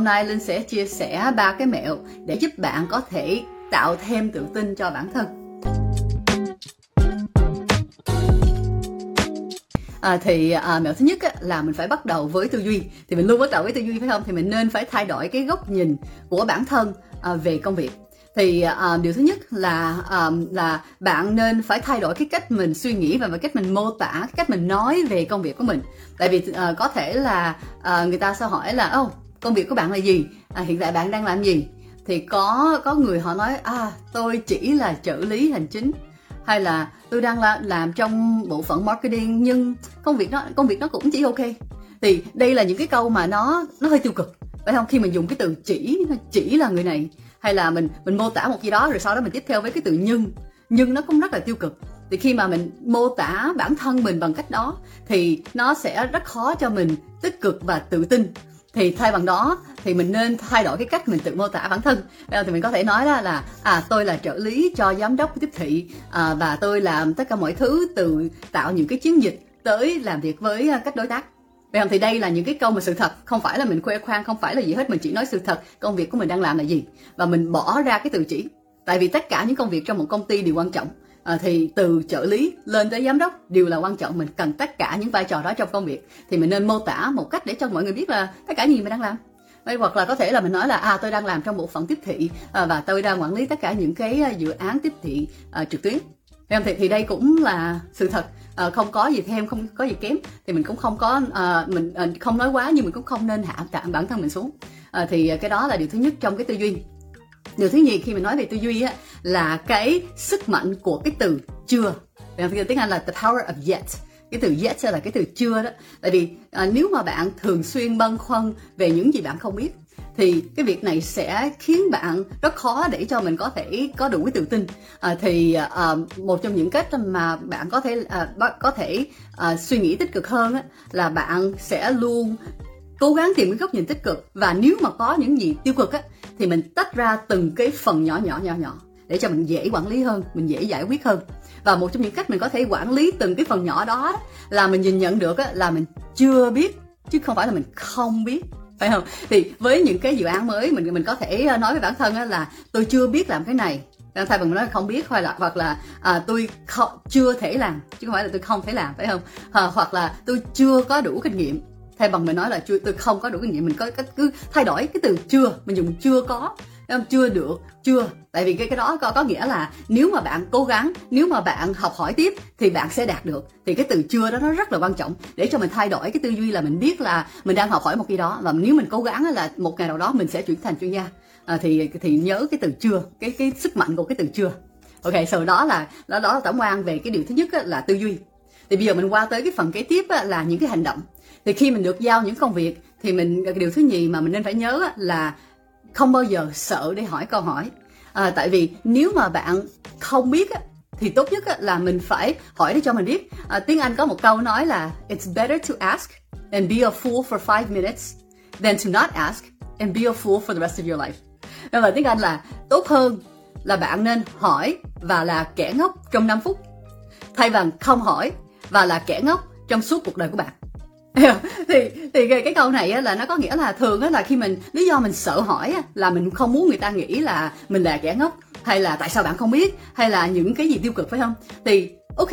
Hôm nay Linh sẽ chia sẻ ba cái mẹo để giúp bạn có thể tạo thêm tự tin cho bản thân. À, thì à, mẹo thứ nhất á, là mình phải bắt đầu với tư duy. Thì mình luôn bắt đầu với tư duy phải không? Thì mình nên phải thay đổi cái góc nhìn của bản thân à, về công việc. Thì à, điều thứ nhất là à, là bạn nên phải thay đổi cái cách mình suy nghĩ và cách mình mô tả cái cách mình nói về công việc của mình. Tại vì à, có thể là à, người ta sẽ hỏi là ô công việc của bạn là gì? À, hiện tại bạn đang làm gì? Thì có có người họ nói à tôi chỉ là trợ lý hành chính hay là tôi đang là, làm trong bộ phận marketing nhưng công việc nó công việc nó cũng chỉ ok. Thì đây là những cái câu mà nó nó hơi tiêu cực phải không? Khi mình dùng cái từ chỉ chỉ là người này hay là mình mình mô tả một gì đó rồi sau đó mình tiếp theo với cái từ nhưng nhưng nó cũng rất là tiêu cực. Thì khi mà mình mô tả bản thân mình bằng cách đó thì nó sẽ rất khó cho mình tích cực và tự tin thì thay bằng đó thì mình nên thay đổi cái cách mình tự mô tả bản thân bây giờ thì mình có thể nói là là à tôi là trợ lý cho giám đốc tiếp thị à, và tôi làm tất cả mọi thứ từ tạo những cái chiến dịch tới làm việc với à, các đối tác Vậy thì đây là những cái câu mà sự thật, không phải là mình khoe khoang, không phải là gì hết, mình chỉ nói sự thật, công việc của mình đang làm là gì và mình bỏ ra cái từ chỉ. Tại vì tất cả những công việc trong một công ty đều quan trọng. À, thì từ trợ lý lên tới giám đốc đều là quan trọng mình cần tất cả những vai trò đó trong công việc. Thì mình nên mô tả một cách để cho mọi người biết là tất cả gì mình đang làm. Hay hoặc là có thể là mình nói là à tôi đang làm trong bộ phận tiếp thị à, và tôi đang quản lý tất cả những cái ờ, dự án tiếp thị à, trực tuyến. Em thì thì đây cũng là sự thật. À, không có gì thêm không có gì kém. Thì mình cũng không có à, mình à, không nói quá nhưng mình cũng không nên hạ tạm bản thân mình xuống. À, thì cái đó là điều thứ nhất trong cái tư duy. Điều thứ nhì khi mình nói về tư duy á là cái sức mạnh của cái từ chưa. Tiếng anh là the power of yet. Cái từ yet là cái từ chưa đó. Tại vì à, nếu mà bạn thường xuyên băn khoăn về những gì bạn không biết thì cái việc này sẽ khiến bạn rất khó để cho mình có thể có đủ cái tự tin. À, thì à, à một trong những cách mà bạn có thể à, có thể à, suy nghĩ tích cực hơn á, là bạn sẽ luôn cố gắng tìm cái góc nhìn tích cực. Và nếu mà có những gì tiêu cực á thì mình tách ra từng cái phần nhỏ nhỏ nhỏ nhỏ để cho mình dễ quản lý hơn mình dễ giải quyết hơn. Và một trong những cách mình có thể quản lý từng cái phần nhỏ đó là mình nhìn nhận được là mình chưa biết chứ không phải là mình không biết phải không? Thì với những cái dự án mới mình mình có thể ờ, nói với bản thân là tôi chưa biết làm cái này. Ờ, thay vì mình nói là không biết hoặc là hoặc là à, tôi không, chưa thể làm chứ không phải là tôi không thể làm phải không? À, hoặc là tôi chưa có đủ kinh nghiệm. Thay bằng mình nói là chưa tôi không có đủ kinh nghiệm mình có cứ thay đổi cái từ chưa mình dùng chưa có không? chưa được chưa. Tại vì cái cái đó có có nghĩa là nếu mà bạn cố gắng nếu mà bạn học hỏi tiếp thì bạn sẽ đạt được. Thì cái từ chưa đó nó rất là quan trọng để cho mình thay đổi cái tư duy là mình biết là mình đang học hỏi một cái đó và nếu mình cố gắng là một ngày nào đó mình sẽ chuyển thành chuyên gia. À, thì thì nhớ cái từ chưa cái cái sức mạnh của cái từ chưa. Ok sau đó là đó, đó là tổng quan về cái điều thứ nhất là tư duy. Thì bây giờ mình qua tới cái phần kế tiếp là những cái hành động. Thì khi mình được giao những công việc thì mình điều thứ nhì mà mình nên phải nhớ là không bao giờ sợ để hỏi câu hỏi. À, tại vì nếu mà bạn không biết á, thì tốt nhất á, là mình phải hỏi để cho mình biết. À, tiếng anh có một câu nói là it's better to ask and be a fool for five minutes than to not ask and be a fool for the rest of your life. Nên là tiếng anh là tốt hơn là bạn nên hỏi và là kẻ ngốc trong 5 phút thay bằng không hỏi và là kẻ ngốc trong suốt cuộc đời của bạn. thì thì cái, cái câu này á, là nó có nghĩa là thường á, là khi mình lý do mình sợ hỏi á, là mình không muốn người ta nghĩ là mình là kẻ ngốc hay là tại sao bạn không biết hay là những cái gì tiêu cực phải không? Thì ok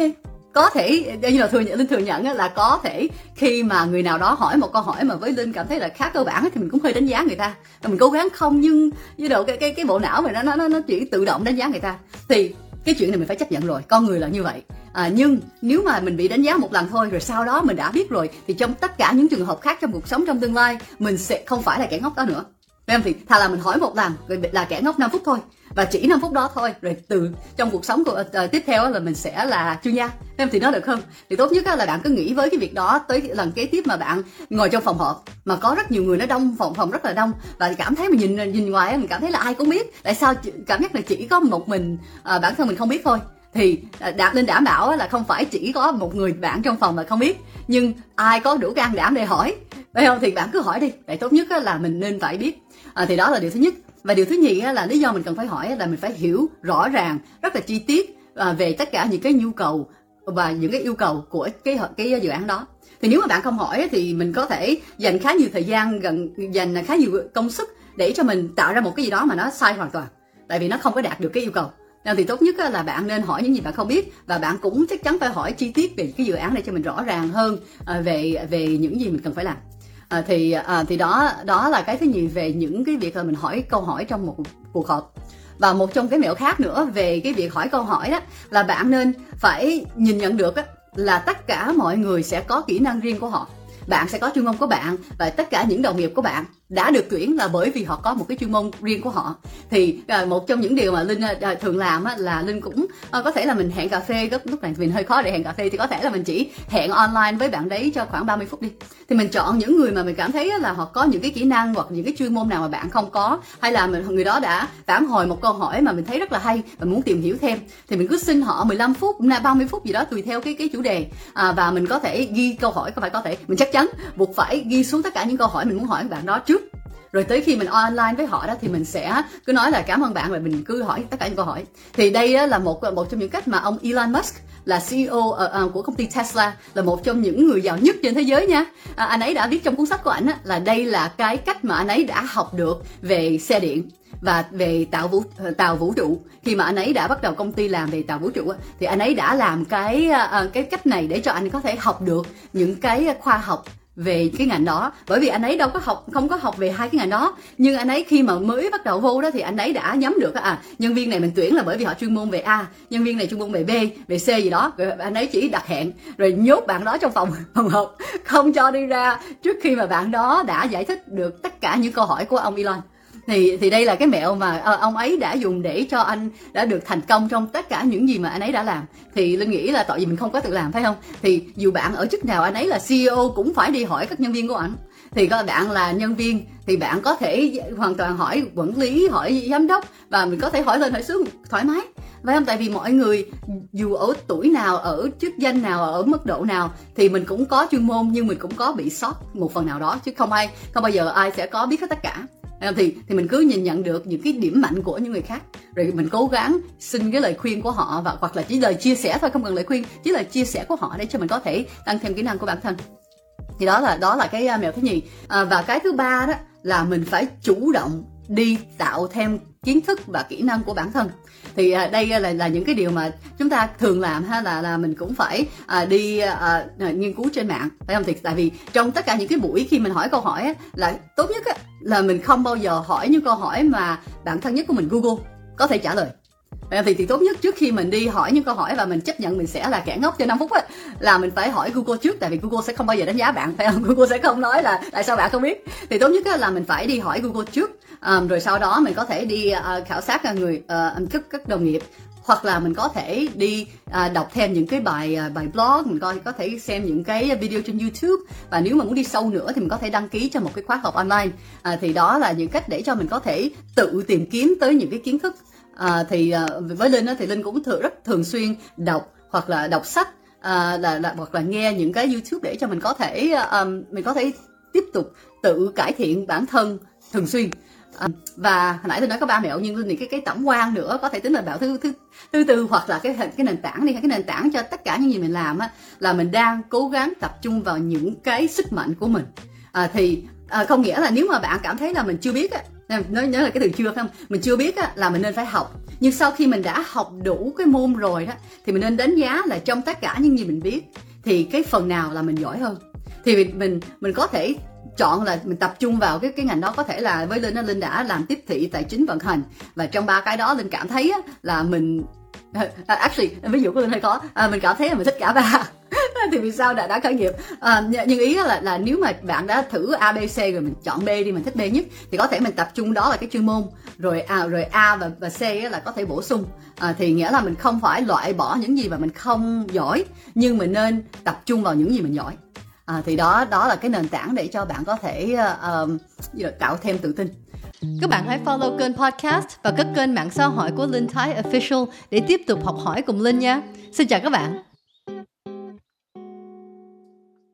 có thể như là thừa nhận linh thừa nhận là có thể khi mà người nào đó hỏi một câu hỏi mà với linh cảm thấy là khá cơ bản thì mình cũng hơi đánh giá người ta. Mình cố gắng không nhưng với độ cái cái cái bộ não mình nó nó nó chỉ tự động đánh giá người ta. Thì cái chuyện này mình phải chấp nhận rồi con người là như vậy. À, nhưng nếu mà mình bị đánh giá một lần thôi rồi sau đó mình đã biết rồi thì trong tất cả những trường hợp khác trong cuộc sống trong tương lai mình sẽ không phải là kẻ ngốc đó nữa em thì thà là mình hỏi một lần rồi là kẻ ngốc 5 phút thôi. Và chỉ 5 phút đó thôi rồi từ trong cuộc sống của uh, tiếp theo là mình sẽ là chuyên gia. Em thì nó được không? Thì tốt nhất là bạn cứ nghĩ với cái việc đó tới lần kế tiếp mà bạn ngồi trong phòng họp mà có rất nhiều người nó đông phòng phòng rất là đông. Và cảm thấy mình nhìn nhìn ngoài mình cảm thấy là ai cũng biết. Tại sao cảm giác là chỉ có một mình uh, bản thân mình không biết thôi? Thì đạt nên đảm bảo là không phải chỉ có một người bạn trong phòng mà không biết. Nhưng ai có đủ can đảm để hỏi? Phải không thì bạn cứ hỏi đi. Vậy tốt nhất là mình nên phải biết. À, thì đó là điều thứ nhất. Và điều thứ nhì là lý do mình cần phải hỏi là mình phải hiểu rõ ràng rất là chi tiết à, về tất cả những cái nhu cầu và những cái yêu cầu của cái cái dự án đó. Thì nếu mà bạn không hỏi thì mình có thể dành khá nhiều thời gian gần dành khá nhiều công sức để cho mình tạo ra một cái gì đó mà nó sai hoàn toàn. Tại vì nó không có đạt được cái yêu cầu. Nên thì tốt nhất là bạn nên hỏi những gì bạn không biết và bạn cũng chắc chắn phải hỏi chi tiết về cái dự án để cho mình rõ ràng hơn à, về về những gì mình cần phải làm à, thì à, thì đó đó là cái thứ nhì về những cái việc là mình hỏi câu hỏi trong một cuộc họp. Và một trong cái mẹo khác nữa về cái việc hỏi câu hỏi đó là bạn nên phải nhìn nhận được là tất cả mọi người sẽ có kỹ năng riêng của họ. Bạn sẽ có chuyên môn của bạn và tất cả những đồng nghiệp của bạn đã được tuyển là bởi vì họ có một cái chuyên môn riêng của họ. Thì à, một trong những điều mà linh à, à, thường làm là linh cũng có thể là mình hẹn cà phê lúc lúc này mình hơi khó để hẹn cà phê thì có thể là mình chỉ hẹn online với bạn đấy cho khoảng 30 phút đi. Thì mình chọn những người mà mình cảm thấy là họ có những cái kỹ năng hoặc những cái chuyên môn nào mà bạn không có hay là mình người đó đã phản hồi một câu hỏi mà mình thấy rất là hay và muốn tìm hiểu thêm thì mình cứ xin họ 15 phút 30 phút gì đó tùy theo cái cái chủ đề à, và mình có thể ghi câu hỏi có phải có thể mình chắc chắn buộc phải ghi xuống tất cả những câu hỏi mình muốn hỏi các bạn đó trước rồi tới khi mình online với họ đó thì mình sẽ cứ nói là cảm ơn bạn và mình cứ hỏi tất cả những câu hỏi. Thì đây là một một trong những cách mà ông Elon Musk là CEO ờ, ờ, của công ty Tesla là một trong những người giàu nhất trên thế giới nha. À, anh ấy đã viết trong cuốn sách của ảnh là đây là cái cách mà anh ấy đã học được về xe điện và về tạo vũ ờ, tàu vũ trụ. Khi mà anh ấy đã bắt đầu công ty làm về tàu vũ trụ thì anh ấy đã làm cái cái cách này để cho anh có thể học được những cái khoa học về cái ngành đó. Bởi vì anh ấy đâu có học, không có học về hai cái ngành đó. Nhưng anh ấy khi mà mới bắt đầu vô đó thì anh ấy đã nhắm được à nhân viên này mình tuyển là bởi vì họ chuyên môn về a, nhân viên này chuyên môn về b, về c gì đó. Rồi anh ấy chỉ đặt hẹn, rồi nhốt bạn đó trong phòng phòng họp, không cho đi ra. Trước khi mà bạn đó đã giải thích được tất cả những câu hỏi của ông Elon thì thì đây là cái mẹo mà ờ, ông ấy đã dùng để cho anh đã được thành công trong tất cả những gì mà anh ấy đã làm. Thì linh nghĩ là tại vì mình không có tự làm phải không? Thì dù bạn ở chức nào anh ấy là CEO cũng phải đi hỏi các nhân viên của anh thì các bạn là nhân viên thì bạn có thể hoàn toàn hỏi quản lý hỏi giám đốc và mình có thể hỏi lên hỏi xuống thoải mái. Phải không? Tại vì mọi người dù ở tuổi nào ở chức danh nào ở mức độ nào thì mình cũng có chuyên môn nhưng mình cũng có bị sót một phần nào đó. Chứ không ai không bao giờ ai sẽ có biết hết tất cả. Ờ, thì thì mình cứ nhìn nhận được những cái điểm mạnh của những người khác. Rồi mình cố gắng xin cái lời khuyên của họ và hoặc là chỉ lời chia sẻ thôi không cần lời khuyên chỉ là chia sẻ của họ để cho mình có thể tăng thêm kỹ năng của bản thân. Thì đó là đó là cái à, mẹo thứ nhì. À, và cái thứ ba đó là mình phải chủ động đi tạo thêm kiến thức và kỹ năng của bản thân. Thì à, đây à, là là những cái điều mà chúng ta thường làm ha là là mình cũng phải à, đi à, à, à, nghiên cứu trên mạng phải không? Thì tại vì trong tất cả những cái buổi khi mình hỏi câu hỏi á, là tốt nhất á, là mình không bao giờ hỏi những câu hỏi mà bản thân nhất của mình Google có thể trả lời. Ờ, thì thì tốt nhất trước khi mình đi hỏi những câu hỏi và mình chấp nhận mình sẽ là kẻ ngốc cho 5 phút ấy, là mình phải hỏi Google trước tại vì Google sẽ không bao giờ đánh giá bạn phải không? Google sẽ không nói là tại sao bạn không biết. Thì tốt nhất là mình phải đi hỏi Google trước um, rồi sau đó mình có thể đi uh, khảo sát người ờ, uh, các các đồng nghiệp hoặc là mình có thể đi à, đọc thêm những cái bài à, bài blog mình coi có thể xem những cái video trên YouTube và nếu mà muốn đi sâu nữa thì mình có thể đăng ký cho một cái khóa học online. À, thì đó là những cách để cho mình có thể tự tìm kiếm tới những cái kiến thức à, thì à, với linh thì linh cũng thường rất thường xuyên đọc hoặc là đọc sách à, là, là hoặc là nghe những cái youtube để cho mình có thể um, mình có thể tiếp tục tự cải thiện bản thân thường xuyên. À, và hồi nãy tôi nói có ba mẹo nhưng linh thì cái cái tổng quan nữa có thể tính là bảo thứ thứ thứ tư hoặc là cái cái nền tảng đi cái nền tảng cho tất cả những gì mình làm á là mình đang cố gắng tập trung vào những cái sức mạnh của mình. À, thì à, không nghĩa là nếu mà bạn cảm thấy là mình chưa biết á nói nhớ là cái từ chưa phải không? Mình chưa biết á, là mình nên phải học. Nhưng sau khi mình đã học đủ cái môn rồi đó thì mình nên đánh giá là trong tất cả những gì mình biết thì cái phần nào là mình giỏi hơn? Thì mình mình, có thể chọn là mình tập trung vào cái cái ngành đó có thể là với linh linh đã làm tiếp thị tài chính vận hành. Và trong ba cái đó linh cảm thấy á, là mình actually ví dụ của linh hơi có à, mình cảm thấy là mình thích cả ba. thì vì sao đã đã khởi nghiệp? À, nhưng ý là là nếu mà bạn đã thử A B C rồi mình chọn B đi mình thích B nhất thì có thể mình tập trung đó là cái chuyên môn. Rồi à, rồi A và và C là có thể bổ sung. À, thì nghĩa là mình không phải loại bỏ những gì mà mình không giỏi nhưng mình nên tập trung vào những gì mình giỏi. À, thì đó đó là cái nền tảng để cho bạn có thể uh, tạo thêm tự tin. Các bạn hãy follow kênh podcast và các kênh mạng xã hội của Linh Thái Official để tiếp tục học hỏi cùng Linh nha. Xin chào các bạn.